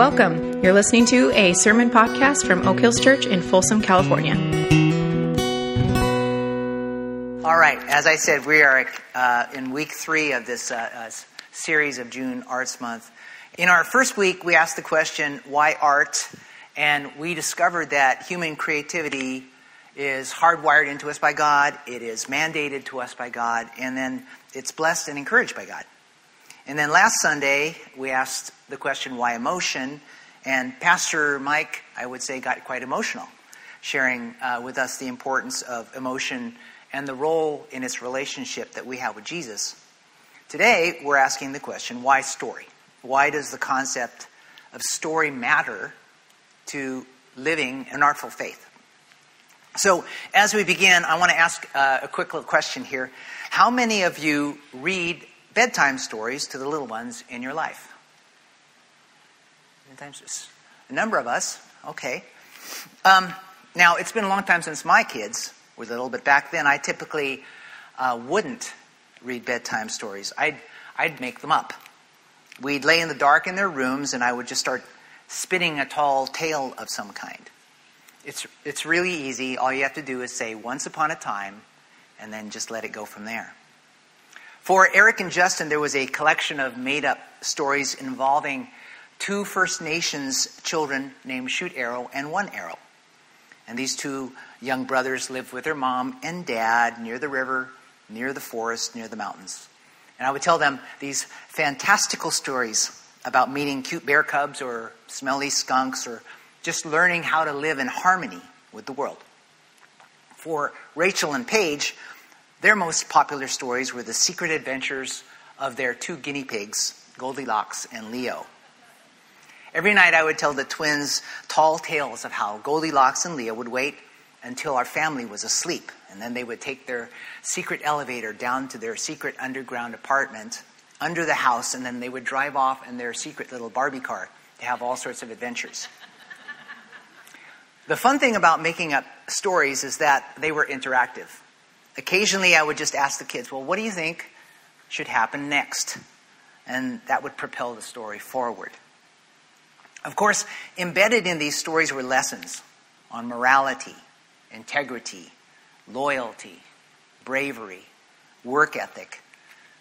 Welcome. You're listening to a sermon podcast from Oak Hills Church in Folsom, California. All right, as I said, we are uh, in week three of this uh, uh, series of June Arts Month. In our first week, we asked the question, why art? And we discovered that human creativity is hardwired into us by God, it is mandated to us by God, and then it's blessed and encouraged by God. And then last Sunday, we asked the question, why emotion? And Pastor Mike, I would say, got quite emotional, sharing uh, with us the importance of emotion and the role in its relationship that we have with Jesus. Today, we're asking the question, why story? Why does the concept of story matter to living an artful faith? So, as we begin, I want to ask uh, a quick little question here. How many of you read bedtime stories to the little ones in your life? A number of us, okay. Um, now, it's been a long time since my kids were little, but back then I typically uh, wouldn't read bedtime stories. I'd, I'd make them up. We'd lay in the dark in their rooms, and I would just start spinning a tall tale of some kind. It's, it's really easy. All you have to do is say, once upon a time, and then just let it go from there. For Eric and Justin, there was a collection of made up stories involving two First Nations children named Shoot Arrow and One Arrow. And these two young brothers lived with their mom and dad near the river, near the forest, near the mountains. And I would tell them these fantastical stories about meeting cute bear cubs or smelly skunks or just learning how to live in harmony with the world. For Rachel and Paige, their most popular stories were the secret adventures of their two guinea pigs, Goldilocks and Leo. Every night I would tell the twins tall tales of how Goldilocks and Leo would wait until our family was asleep, and then they would take their secret elevator down to their secret underground apartment under the house, and then they would drive off in their secret little Barbie car to have all sorts of adventures. the fun thing about making up stories is that they were interactive. Occasionally, I would just ask the kids, Well, what do you think should happen next? And that would propel the story forward. Of course, embedded in these stories were lessons on morality, integrity, loyalty, bravery, work ethic,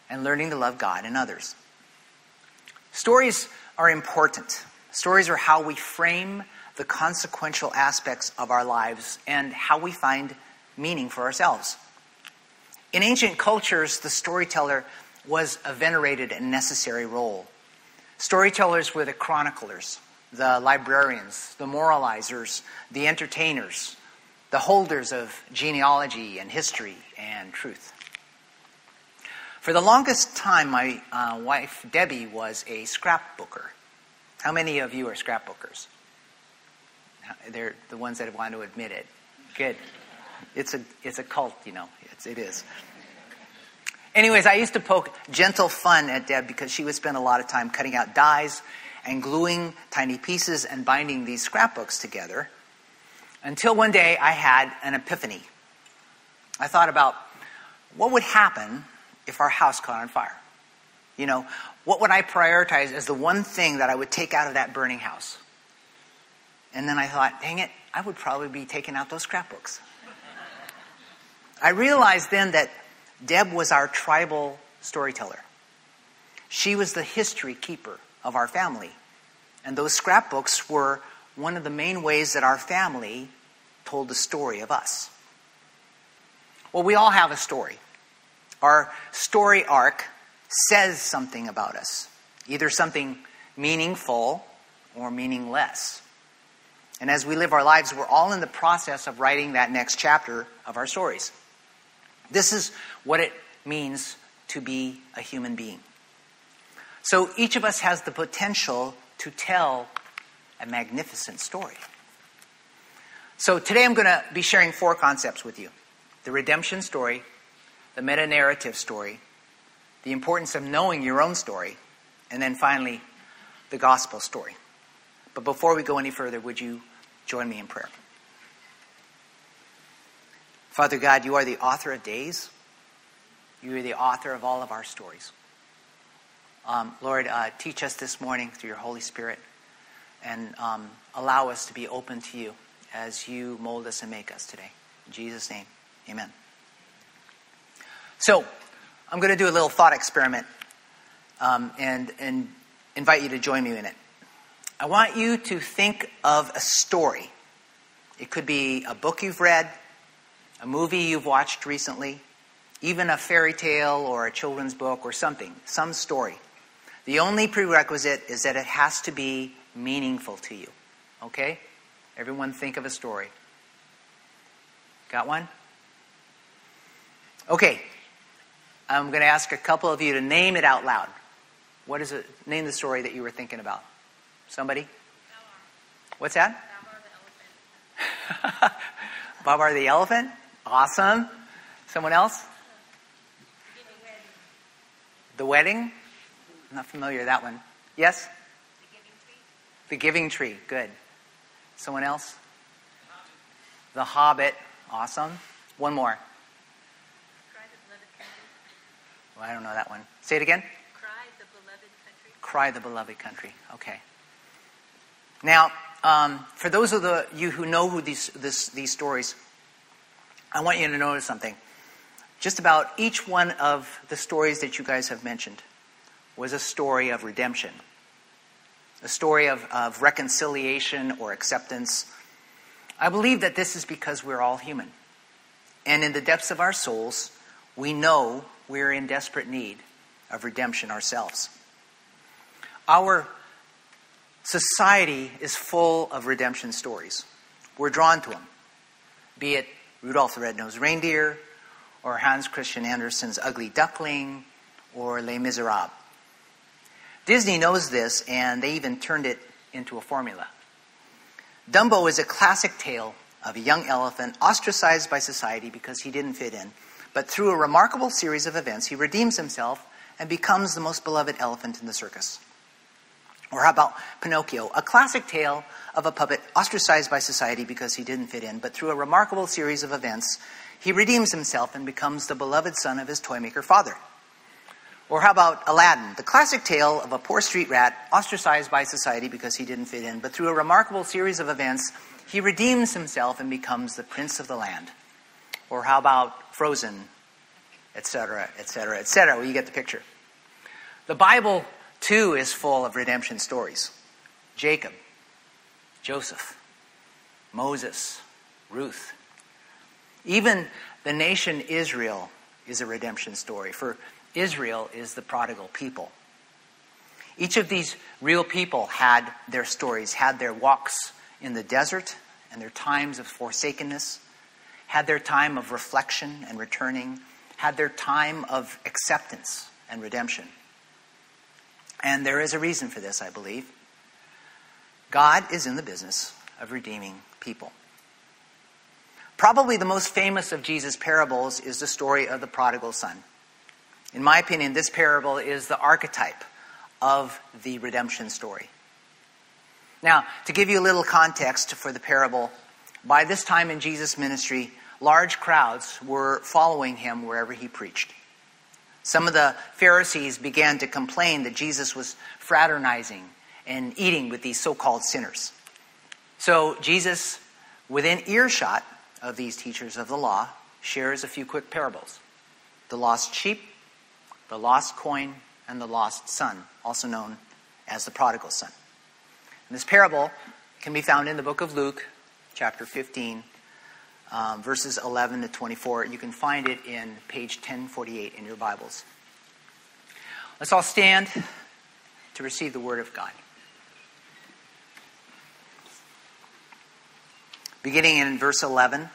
and learning to love God and others. Stories are important. Stories are how we frame the consequential aspects of our lives and how we find meaning for ourselves. In ancient cultures, the storyteller was a venerated and necessary role. Storytellers were the chroniclers, the librarians, the moralizers, the entertainers, the holders of genealogy and history and truth. For the longest time, my uh, wife Debbie was a scrapbooker. How many of you are scrapbookers? They're the ones that want to admit it. Good. It's a, it's a cult, you know. It's, it is. Anyways, I used to poke gentle fun at Deb because she would spend a lot of time cutting out dies and gluing tiny pieces and binding these scrapbooks together until one day I had an epiphany. I thought about what would happen if our house caught on fire? You know, what would I prioritize as the one thing that I would take out of that burning house? And then I thought, dang it, I would probably be taking out those scrapbooks. I realized then that Deb was our tribal storyteller. She was the history keeper of our family. And those scrapbooks were one of the main ways that our family told the story of us. Well, we all have a story. Our story arc says something about us, either something meaningful or meaningless. And as we live our lives, we're all in the process of writing that next chapter of our stories. This is what it means to be a human being. So each of us has the potential to tell a magnificent story. So today I'm going to be sharing four concepts with you the redemption story, the meta narrative story, the importance of knowing your own story, and then finally, the gospel story. But before we go any further, would you join me in prayer? Father God, you are the author of days. You are the author of all of our stories. Um, Lord, uh, teach us this morning through your Holy Spirit and um, allow us to be open to you as you mold us and make us today. In Jesus' name, amen. So, I'm going to do a little thought experiment um, and, and invite you to join me in it. I want you to think of a story. It could be a book you've read, a movie you've watched recently, even a fairy tale or a children's book or something, some story. The only prerequisite is that it has to be meaningful to you. Okay? Everyone think of a story. Got one? Okay. I'm going to ask a couple of you to name it out loud. What is it? Name the story that you were thinking about. Somebody? What's that? Babar the elephant. Babar the elephant. Awesome. Someone else? The wedding. I'm not familiar with that one. Yes? The giving tree. Good. Someone else? The Hobbit. Awesome. One more. Cry the Beloved Country. Well, I don't know that one. Say it again. Cry the beloved country. Cry the beloved country. Okay. Now, um, for those of the, you who know who these, this, these stories, I want you to notice something. Just about each one of the stories that you guys have mentioned was a story of redemption, a story of, of reconciliation or acceptance. I believe that this is because we're all human. And in the depths of our souls, we know we're in desperate need of redemption ourselves. Our society is full of redemption stories. We're drawn to them, be it Rudolph the Red-Nosed Reindeer, or Hans Christian Andersen's Ugly Duckling, or Les Miserables. Disney knows this, and they even turned it into a formula. Dumbo is a classic tale of a young elephant ostracized by society because he didn't fit in but through a remarkable series of events, he redeems himself and becomes the most beloved elephant in the circus. Or how about Pinocchio, a classic tale of a puppet ostracized by society because he didn't fit in, but through a remarkable series of events, he redeems himself and becomes the beloved son of his toymaker father. Or how about Aladdin, the classic tale of a poor street rat ostracized by society because he didn't fit in, but through a remarkable series of events, he redeems himself and becomes the prince of the land. Or how about Frozen, etc., etc., etc.? You get the picture. The Bible, too, is full of redemption stories Jacob, Joseph, Moses, Ruth. Even the nation Israel is a redemption story, for Israel is the prodigal people. Each of these real people had their stories, had their walks in the desert and their times of forsakenness, had their time of reflection and returning, had their time of acceptance and redemption. And there is a reason for this, I believe. God is in the business of redeeming people. Probably the most famous of Jesus' parables is the story of the prodigal son. In my opinion, this parable is the archetype of the redemption story. Now, to give you a little context for the parable, by this time in Jesus' ministry, large crowds were following him wherever he preached. Some of the Pharisees began to complain that Jesus was fraternizing and eating with these so called sinners. So Jesus, within earshot of these teachers of the law, shares a few quick parables the lost sheep, the lost coin, and the lost son, also known as the prodigal son. And this parable can be found in the book of Luke, chapter 15, um, verses 11 to 24. You can find it in page 1048 in your Bibles. Let's all stand to receive the Word of God. Beginning in verse 11,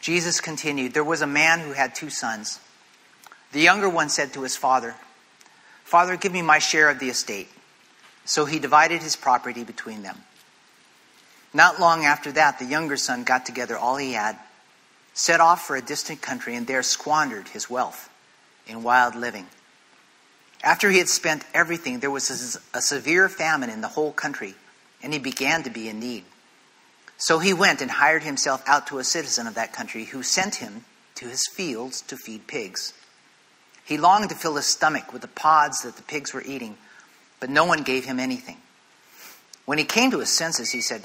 Jesus continued There was a man who had two sons. The younger one said to his father, Father, give me my share of the estate. So he divided his property between them. Not long after that, the younger son got together all he had, set off for a distant country, and there squandered his wealth in wild living. After he had spent everything, there was a, severe famine in the whole country, and he began to be in need. So he went and hired himself out to a citizen of that country who sent him to his fields to feed pigs. He longed to fill his stomach with the pods that the pigs were eating, but no one gave him anything. When he came to his senses, he said,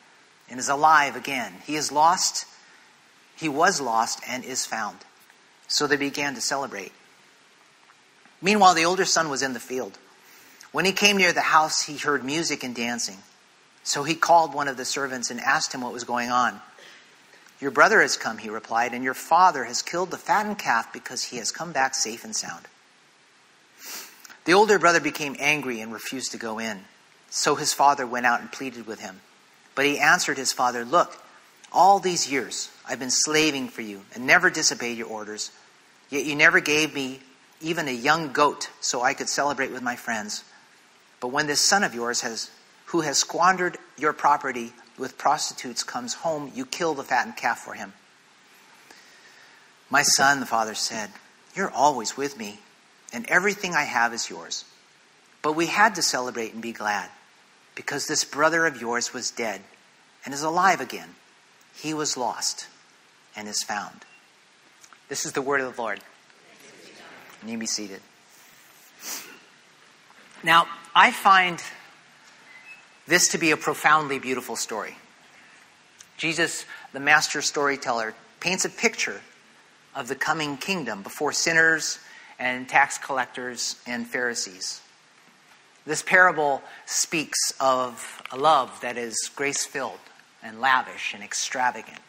and is alive again. He is lost, he was lost, and is found. So they began to celebrate. Meanwhile, the older son was in the field. When he came near the house, he heard music and dancing. So he called one of the servants and asked him what was going on. Your brother has come, he replied, and your father has killed the fattened calf because he has come back safe and sound. The older brother became angry and refused to go in. So his father went out and pleaded with him. But he answered his father, Look, all these years I've been slaving for you and never disobeyed your orders. Yet you never gave me even a young goat so I could celebrate with my friends. But when this son of yours has who has squandered your property with prostitutes comes home, you kill the fattened calf for him. My son, the father said, You're always with me and everything I have is yours. But we had to celebrate and be glad, because this brother of yours was dead and is alive again. He was lost and is found. This is the word of the Lord. And you be seated. Now, I find this to be a profoundly beautiful story. Jesus, the master storyteller, paints a picture of the coming kingdom before sinners and tax collectors and Pharisees. This parable speaks of a love that is grace filled and lavish and extravagant.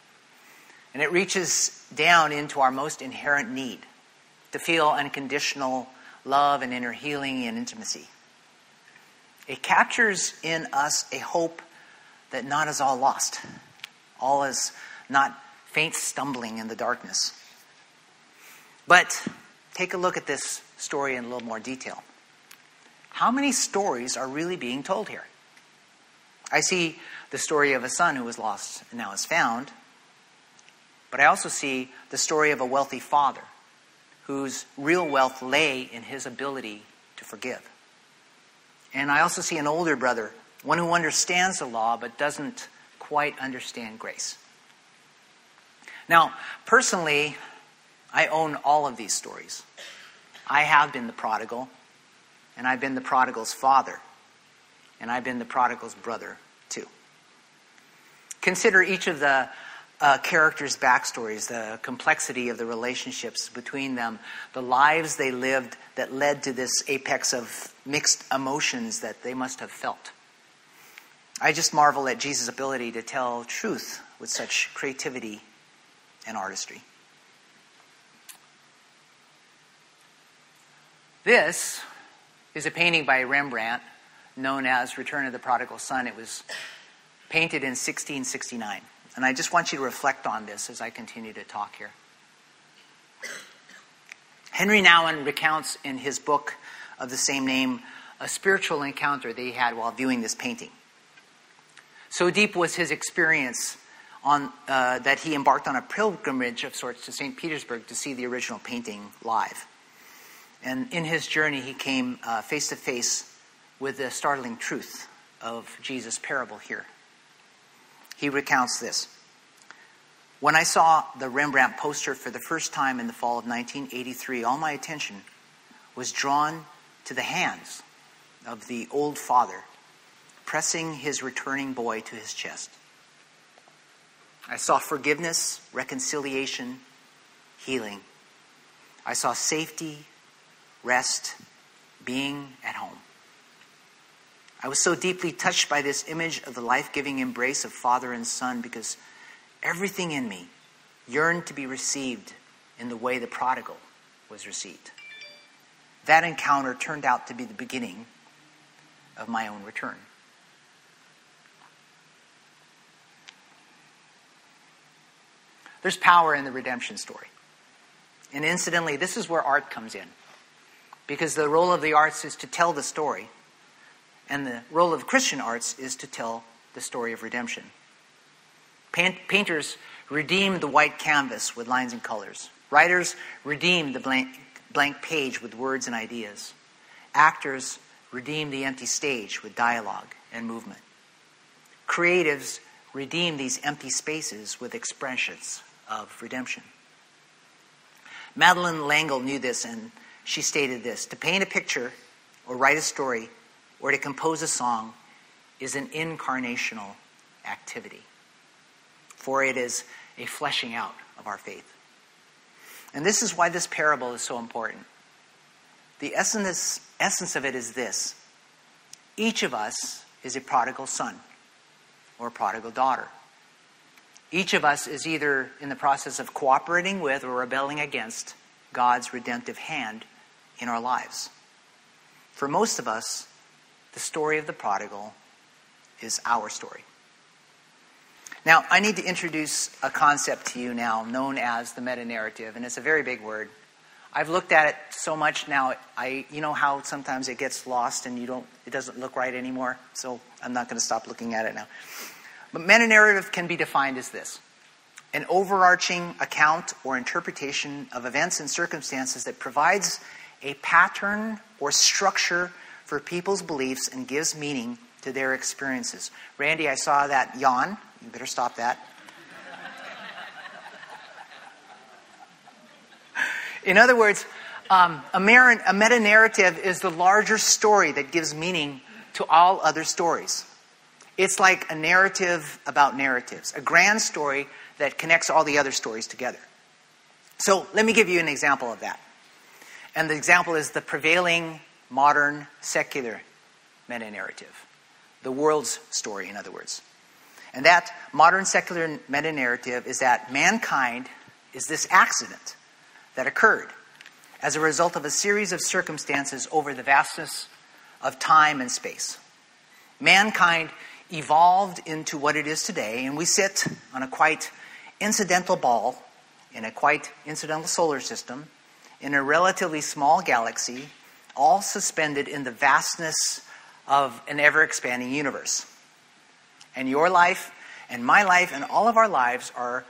And it reaches down into our most inherent need to feel unconditional love and inner healing and intimacy. It captures in us a hope that not is all lost, all is not faint stumbling in the darkness. But take a look at this story in a little more detail. How many stories are really being told here? I see the story of a son who was lost and now is found, but I also see the story of a wealthy father whose real wealth lay in his ability to forgive. And I also see an older brother, one who understands the law but doesn't quite understand grace. Now, personally, I own all of these stories. I have been the prodigal, and I've been the prodigal's father, and I've been the prodigal's brother, too. Consider each of the uh, characters' backstories, the complexity of the relationships between them, the lives they lived that led to this apex of mixed emotions that they must have felt. I just marvel at Jesus' ability to tell truth with such creativity and artistry. This is a painting by Rembrandt known as Return of the Prodigal Son. It was painted in 1669. And I just want you to reflect on this as I continue to talk here. Henri Nouwen recounts in his book of the same name a spiritual encounter that he had while viewing this painting. So deep was his experience on, uh, that he embarked on a pilgrimage of sorts to St. Petersburg to see the original painting live. And in his journey, he came face to face with the startling truth of Jesus' parable here. He recounts this. When I saw the Rembrandt poster for the first time in the fall of 1983, all my attention was drawn to the hands of the old father pressing his returning boy to his chest. I saw forgiveness, reconciliation, healing. I saw safety, rest, being at home. I was so deeply touched by this image of the life giving embrace of Father and Son because everything in me yearned to be received in the way the prodigal was received. That encounter turned out to be the beginning of my own return. There's power in the redemption story. And incidentally, this is where art comes in. Because the role of the arts is to tell the story, and the role of Christian arts is to tell the story of redemption. Painters redeem the white canvas with lines and colors. Writers redeem the blank, blank page with words and ideas. Actors redeem the empty stage with dialogue and movement. Creatives redeem these empty spaces with expressions of redemption. Madeleine L'Engle knew this, and she stated this To paint a picture, or write a story, or to compose a song is an incarnational activity, for it is a fleshing out of our faith. And this is why this parable is so important. The essence, essence of it is this each of us is a prodigal son or a prodigal daughter. Each of us is either in the process of cooperating with or rebelling against God's redemptive hand in our lives. For most of us, the story of the prodigal is our story. Now, I need to introduce a concept to you now known as the meta narrative, and it's a very big word. I've looked at it so much now, I, you know how sometimes it gets lost and you don't, it doesn't look right anymore, so I'm not going to stop looking at it now. But meta narrative can be defined as this an overarching account or interpretation of events and circumstances that provides a pattern or structure for people's beliefs and gives meaning to their experiences. Randy, I saw that yawn. You better stop that. In other words, um, a, mer- a meta narrative is the larger story that gives meaning to all other stories. It's like a narrative about narratives, a grand story that connects all the other stories together. So let me give you an example of that. And the example is the prevailing modern secular meta narrative, the world's story, in other words. And that modern secular meta narrative is that mankind is this accident that occurred as a result of a series of circumstances over the vastness of time and space. Mankind evolved into what it is today, and we sit on a quite incidental ball in a quite incidental solar system in a relatively small galaxy, all suspended in the vastness of an ever expanding universe. And your life and my life and all of our lives are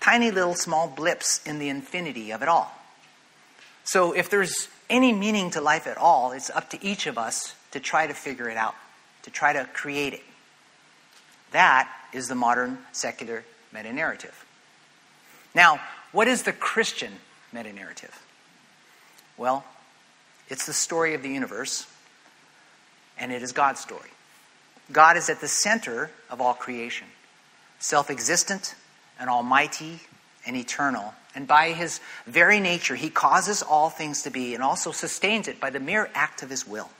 tiny little small blips in the infinity of it all. So if there's any meaning to life at all, it's up to each of us to try to figure it out, to try to create it. That is the modern secular meta narrative. Now, what is the Christian meta narrative? Well, it's the story of the universe, and it is God's story. God is at the center of all creation, self existent and almighty and eternal. And by his very nature, he causes all things to be and also sustains it by the mere act of his will.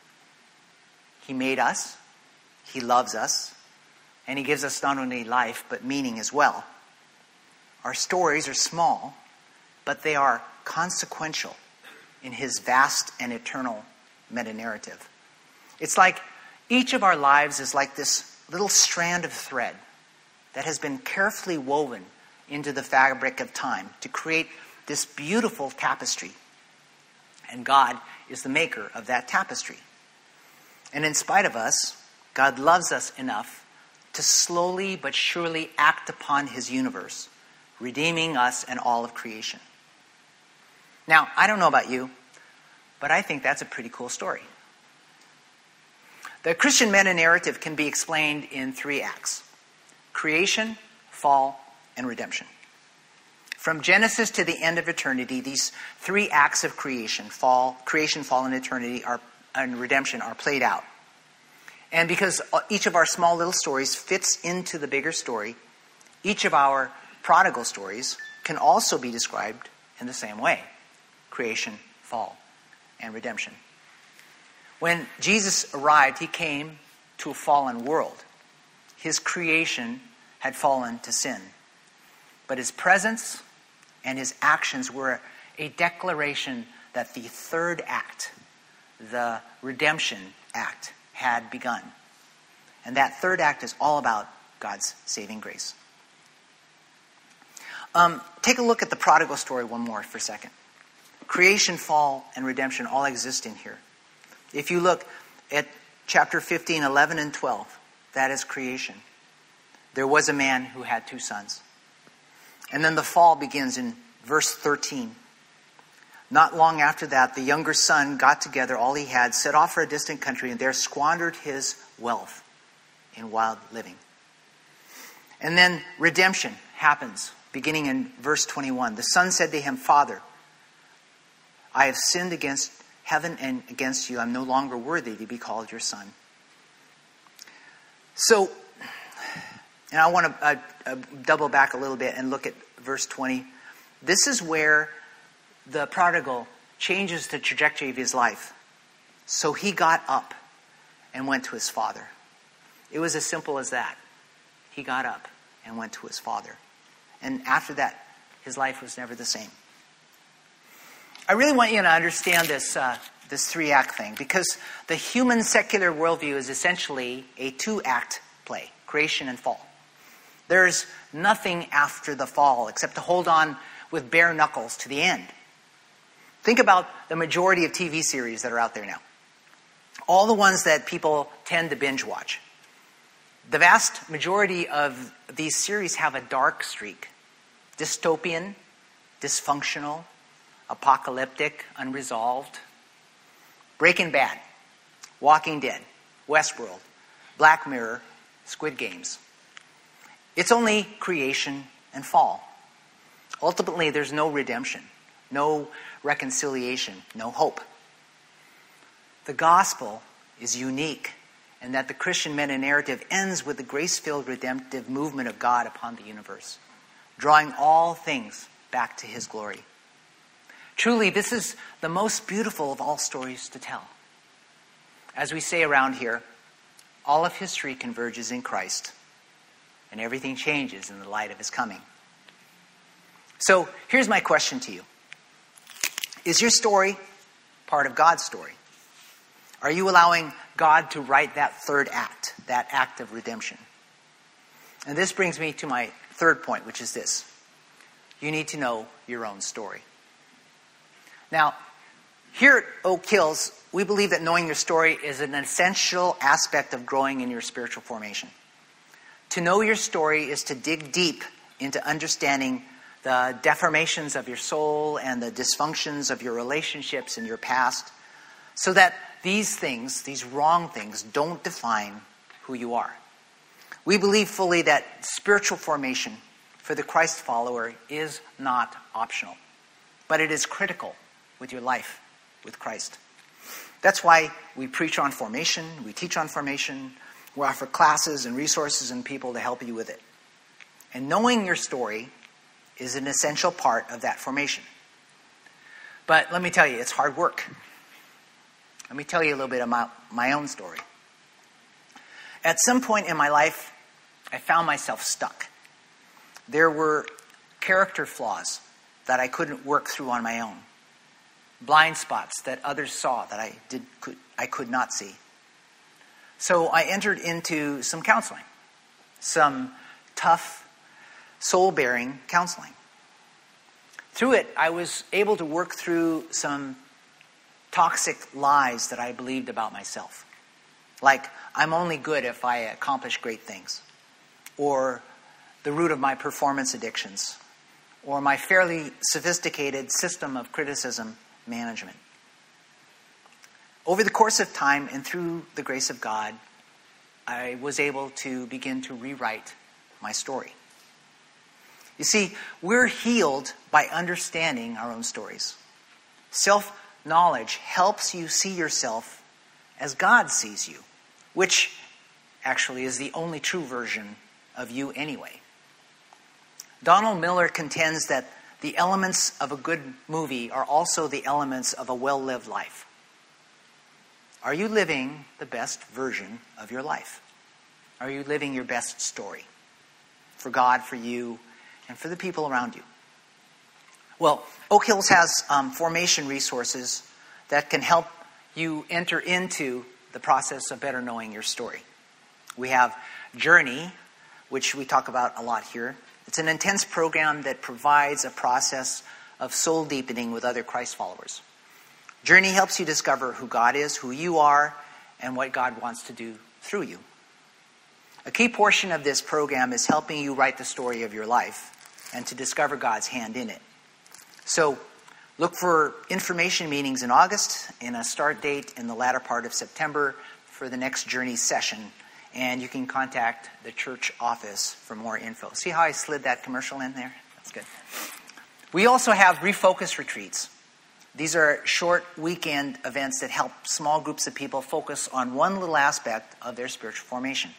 He made us, he loves us, and He gives us not only life, but meaning as well. Our stories are small, but they are consequential in His vast and eternal meta narrative. It's like each of our lives is like this little strand of thread that has been carefully woven into the fabric of time to create this beautiful tapestry. And God is the maker of that tapestry. And in spite of us, God loves us enough to slowly but surely act upon his universe, redeeming us and all of creation. Now, I don't know about you, but I think that's a pretty cool story. The Christian meta narrative can be explained in three acts creation, fall, and redemption. From Genesis to the end of eternity, these three acts of creation, fall, creation, fall, and eternity are, and redemption are played out. And because uh, each of our small little stories fits into the bigger story, each of our prodigal stories can also be described in the same way creation, fall, and redemption. When Jesus arrived, he came to a fallen world. His creation had fallen to sin. But his presence and his actions were a declaration that the third act, the redemption act, had begun. And that third act is all about God's saving grace. Um, take a look at the prodigal story one more for a second. Creation, fall, and redemption all exist in here. If you look at chapter 15, 11, and 12, that is creation. There was a man who had two sons. And then the fall begins in verse 13. Not long after that, the younger son got together all he had, set off for a distant country, and there squandered his wealth in wild living. And then redemption happens, beginning in verse 21. The son said to him, Father, I have sinned against heaven and against you. I'm no longer worthy to be called your son. So, and I want to uh, uh, double back a little bit and look at verse 20. This is where the prodigal changes the trajectory of his life. So he got up and went to his father. It was as simple as that. He got up and went to his father. And after that, his life was never the same. I really want you to understand this, uh, this three act thing because the human secular worldview is essentially a two act play creation and fall. There's nothing after the fall except to hold on with bare knuckles to the end. Think about the majority of TV series that are out there now. All the ones that people tend to binge watch. The vast majority of these series have a dark streak dystopian, dysfunctional, apocalyptic, unresolved. Breaking Bad, Walking Dead, Westworld, Black Mirror, Squid Games. It's only creation and fall. Ultimately, there's no redemption, no reconciliation, no hope. The gospel is unique in that the Christian meta narrative ends with the grace filled redemptive movement of God upon the universe, drawing all things back to his glory. Truly, this is the most beautiful of all stories to tell. As we say around here, all of history converges in Christ, and everything changes in the light of his coming. So here's my question to you Is your story part of God's story? Are you allowing God to write that third act, that act of redemption? And this brings me to my third point, which is this you need to know your own story. Now, here at Oak Hills, we believe that knowing your story is an essential aspect of growing in your spiritual formation. To know your story is to dig deep into understanding the deformations of your soul and the dysfunctions of your relationships in your past, so that these things, these wrong things, don't define who you are. We believe fully that spiritual formation for the Christ follower is not optional, but it is critical with your life with Christ. That's why we preach on formation, we teach on formation, we offer classes and resources and people to help you with it. And knowing your story is an essential part of that formation. But let me tell you, it's hard work. Let me tell you a little bit about my own story. At some point in my life, I found myself stuck. There were character flaws that I couldn't work through on my own blind spots that others saw that I, did, could, I could not see. So I entered into some counseling, some tough, soul bearing counseling. Through it, I was able to work through some toxic lies that I believed about myself. Like, I'm only good if I accomplish great things. Or the root of my performance addictions. Or my fairly sophisticated system of criticism management. Over the course of time and through the grace of God, I was able to begin to rewrite my story. You see, we're healed by understanding our own stories. Self knowledge helps you see yourself as God sees you, which actually is the only true version of you anyway. Donald Miller contends that the elements of a good movie are also the elements of a well lived life. Are you living the best version of your life? Are you living your best story for God, for you, and for the people around you? Well, Oak Hills has um, formation resources that can help you enter into the process of better knowing your story. We have Journey, which we talk about a lot here. It's an intense program that provides a process of soul deepening with other Christ followers. Journey helps you discover who God is, who you are, and what God wants to do through you. A key portion of this program is helping you write the story of your life and to discover God's hand in it. So, look for information meetings in August and a start date in the latter part of September for the next Journey session. And you can contact the church office for more info. See how I slid that commercial in there? That's good. We also have refocus retreats. These are short weekend events that help small groups of people focus on one little aspect of their spiritual formation.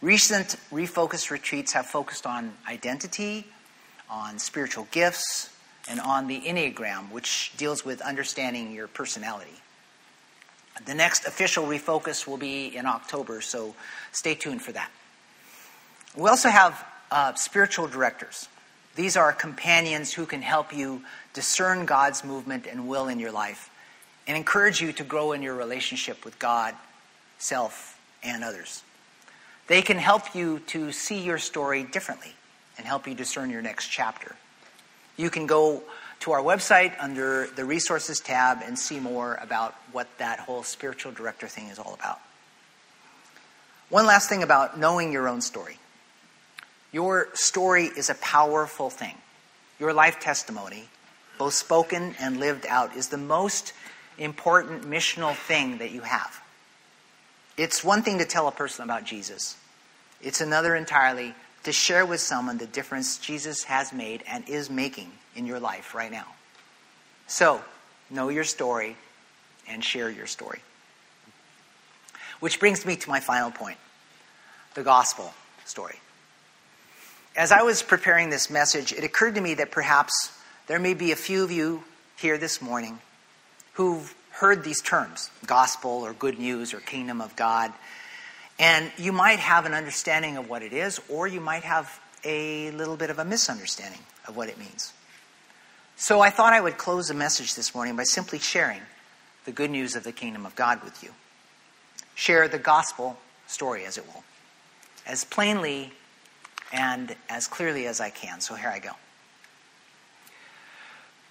Recent refocus retreats have focused on identity, on spiritual gifts, and on the Enneagram, which deals with understanding your personality. The next official refocus will be in October, so stay tuned for that. We also have uh, spiritual directors. These are companions who can help you discern God's movement and will in your life and encourage you to grow in your relationship with God, self, and others. They can help you to see your story differently and help you discern your next chapter. You can go to our website under the resources tab and see more about what that whole spiritual director thing is all about. One last thing about knowing your own story. Your story is a powerful thing. Your life testimony, both spoken and lived out, is the most important missional thing that you have. It's one thing to tell a person about Jesus, it's another entirely to share with someone the difference Jesus has made and is making in your life right now. So, know your story and share your story. Which brings me to my final point the gospel story. As I was preparing this message, it occurred to me that perhaps there may be a few of you here this morning who've heard these terms gospel or good news or kingdom of God and you might have an understanding of what it is, or you might have a little bit of a misunderstanding of what it means. So I thought I would close the message this morning by simply sharing the good news of the kingdom of God with you. Share the gospel story, as it will, as plainly and as clearly as I can. So here I go.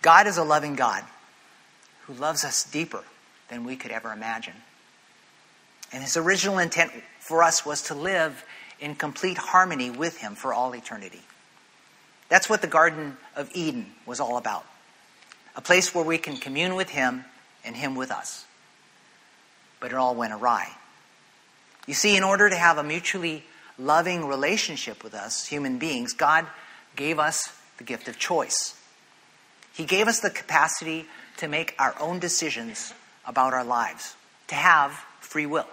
God is a loving God who loves us deeper than we could ever imagine. And his original intent for us was to live in complete harmony with Him for all eternity. That's what the Garden of Eden was all about a place where we can commune with Him and Him with us. But it all went awry. You see, in order to have a mutually loving relationship with us, human beings, God gave us the gift of choice. He gave us the capacity to make our own decisions about our lives, to have free will.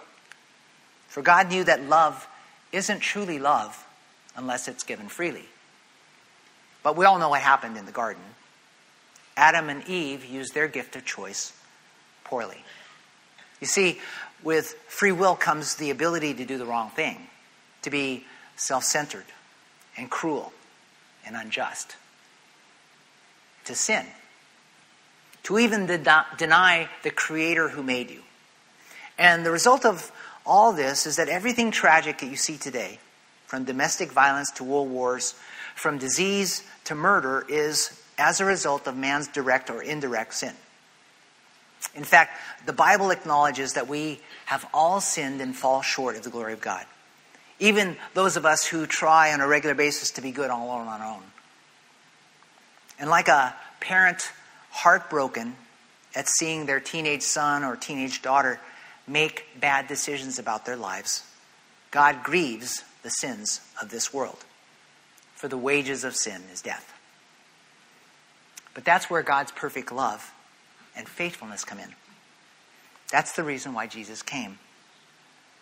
For God knew that love isn't truly love unless it's given freely. But we all know what happened in the garden. Adam and Eve used their gift of choice poorly. You see, with free will comes the ability to do the wrong thing, to be self centered and cruel and unjust, to sin, to even de- deny the Creator who made you. And the result of all this is that everything tragic that you see today, from domestic violence to world wars, from disease to murder, is as a result of man's direct or indirect sin. In fact, the Bible acknowledges that we have all sinned and fall short of the glory of God. Even those of us who try on a regular basis to be good all on our own. And like a parent heartbroken at seeing their teenage son or teenage daughter make bad decisions about their lives, God grieves the sins of this world. For the wages of sin is death. But that's where God's perfect love and faithfulness come in. That's the reason why Jesus came.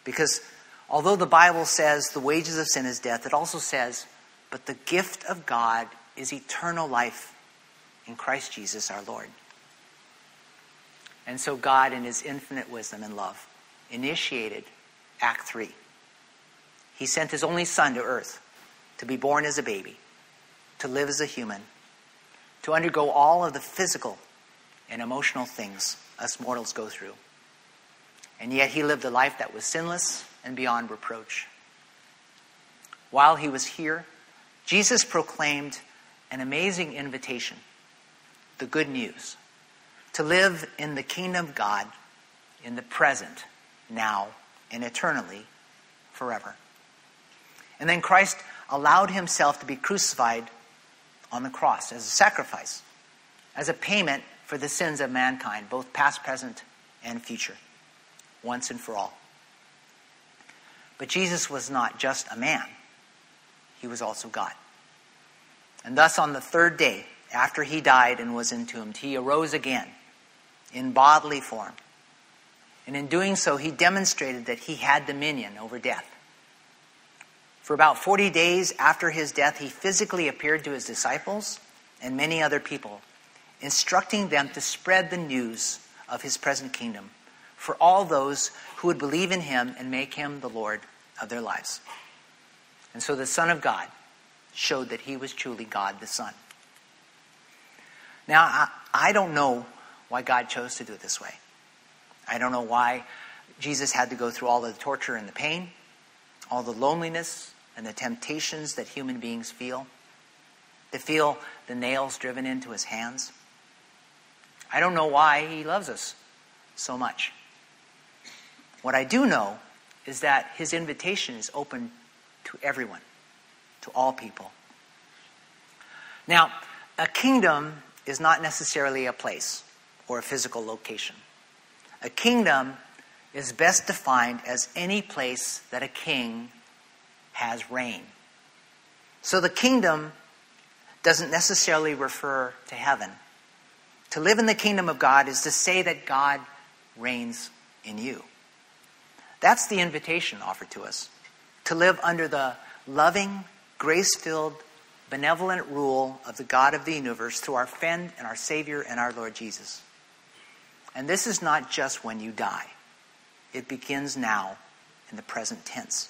Because although the Bible says the wages of sin is death, it also says, but the gift of God is eternal life in Christ Jesus our Lord. And so God, in his infinite wisdom and love, initiated Act 3. He sent his only son to earth to be born as a baby, to live as a human, to undergo all of the physical and emotional things us mortals go through. And yet he lived a life that was sinless and beyond reproach. While he was here, Jesus proclaimed an amazing invitation the good news to live in the kingdom of God in the present, now, and eternally, forever. And then Christ allowed himself to be crucified on the cross as a sacrifice, as a payment for the sins of mankind, both past, present, and future, once and for all. But Jesus was not just a man, he was also God. And thus, on the third day, after he died and was entombed, he arose again in bodily form. And in doing so, he demonstrated that he had dominion over death. For about 40 days after his death, he physically appeared to his disciples and many other people, instructing them to spread the news of his present kingdom for all those who would believe in him and make him the Lord of their lives. And so the Son of God showed that he was truly God the Son. Now, I, I don't know why God chose to do it this way. I don't know why Jesus had to go through all the torture and the pain, all the loneliness and the temptations that human beings feel, to feel the nails driven into his hands. I don't know why he loves us so much. What I do know is that his invitation is open to everyone, to all people. Now, a kingdom is not necessarily a place or a physical location. A kingdom is best defined as any place that a king has reign. So the kingdom doesn't necessarily refer to heaven. To live in the kingdom of God is to say that God reigns in you. That's the invitation offered to us to live under the loving, grace filled, benevolent rule of the God of the universe through our friend and our Savior and our Lord Jesus. And this is not just when you die, it begins now in the present tense.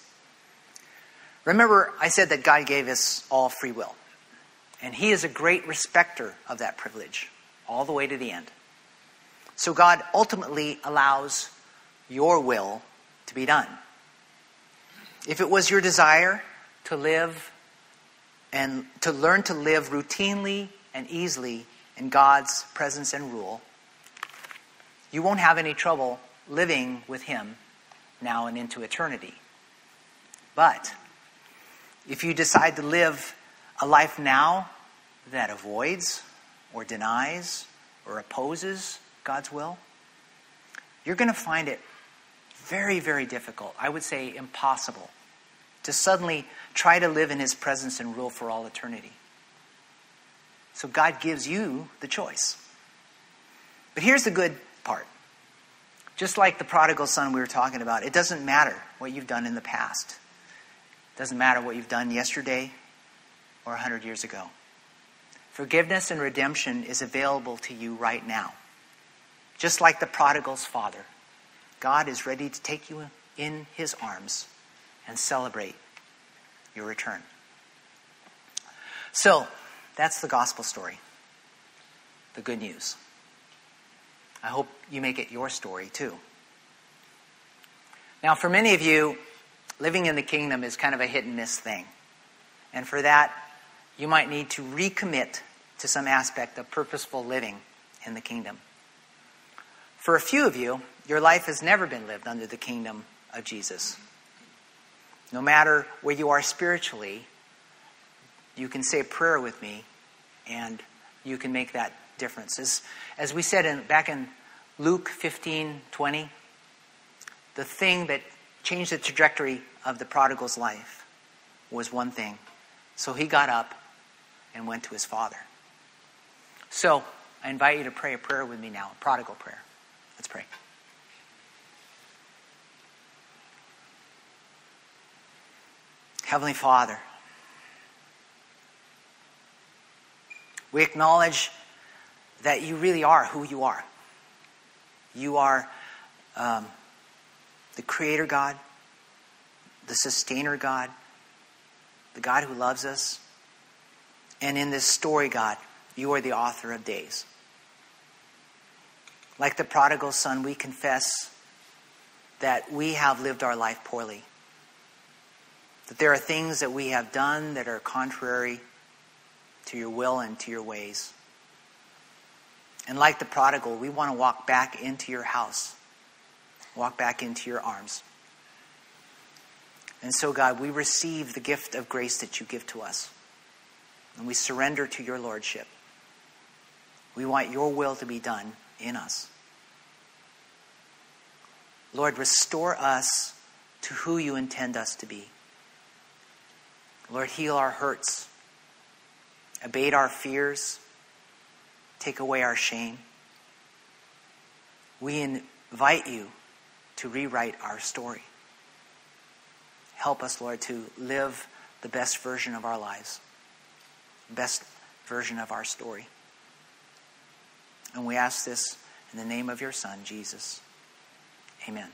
Remember, I said that God gave us all free will, and He is a great respecter of that privilege all the way to the end. So God ultimately allows your will to be done. If it was your desire to live and to learn to live routinely and easily in God's presence and rule, you won't have any trouble living with Him now and into eternity. But if you decide to live a life now that avoids or denies or opposes God's will, you're going to find it very, very difficult. I would say impossible to suddenly try to live in his presence and rule for all eternity. So God gives you the choice. But here's the good part. Just like the prodigal son we were talking about, it doesn't matter what you've done in the past. Doesn't matter what you've done yesterday or 100 years ago. Forgiveness and redemption is available to you right now. Just like the prodigal's father, God is ready to take you in his arms and celebrate your return. So, that's the gospel story, the good news. I hope you make it your story too. Now, for many of you, living in the kingdom is kind of a hit and miss thing. And for that, you might need to recommit to some aspect of purposeful living in the kingdom. For a few of you, your life has never been lived under the kingdom of Jesus. No matter where you are spiritually, you can say a prayer with me and you can make that difference. As, as we said in, back in Luke 15 20, the thing that changed the trajectory of the prodigal's life was one thing. So he got up and went to his father. So I invite you to pray a prayer with me now, a prodigal prayer. Let's pray. Heavenly Father, we acknowledge that you really are who you are. You are um, the Creator God, the Sustainer God, the God who loves us. And in this story, God, you are the author of days. Like the prodigal son, we confess that we have lived our life poorly. That there are things that we have done that are contrary to your will and to your ways. And like the prodigal, we want to walk back into your house, walk back into your arms. And so, God, we receive the gift of grace that you give to us. And we surrender to your Lordship. We want your will to be done in us. Lord, restore us to who you intend us to be. Lord, heal our hurts, abate our fears, take away our shame. We invite you to rewrite our story. Help us, Lord, to live the best version of our lives, best version of our story. And we ask this in the name of your Son, Jesus. Amen.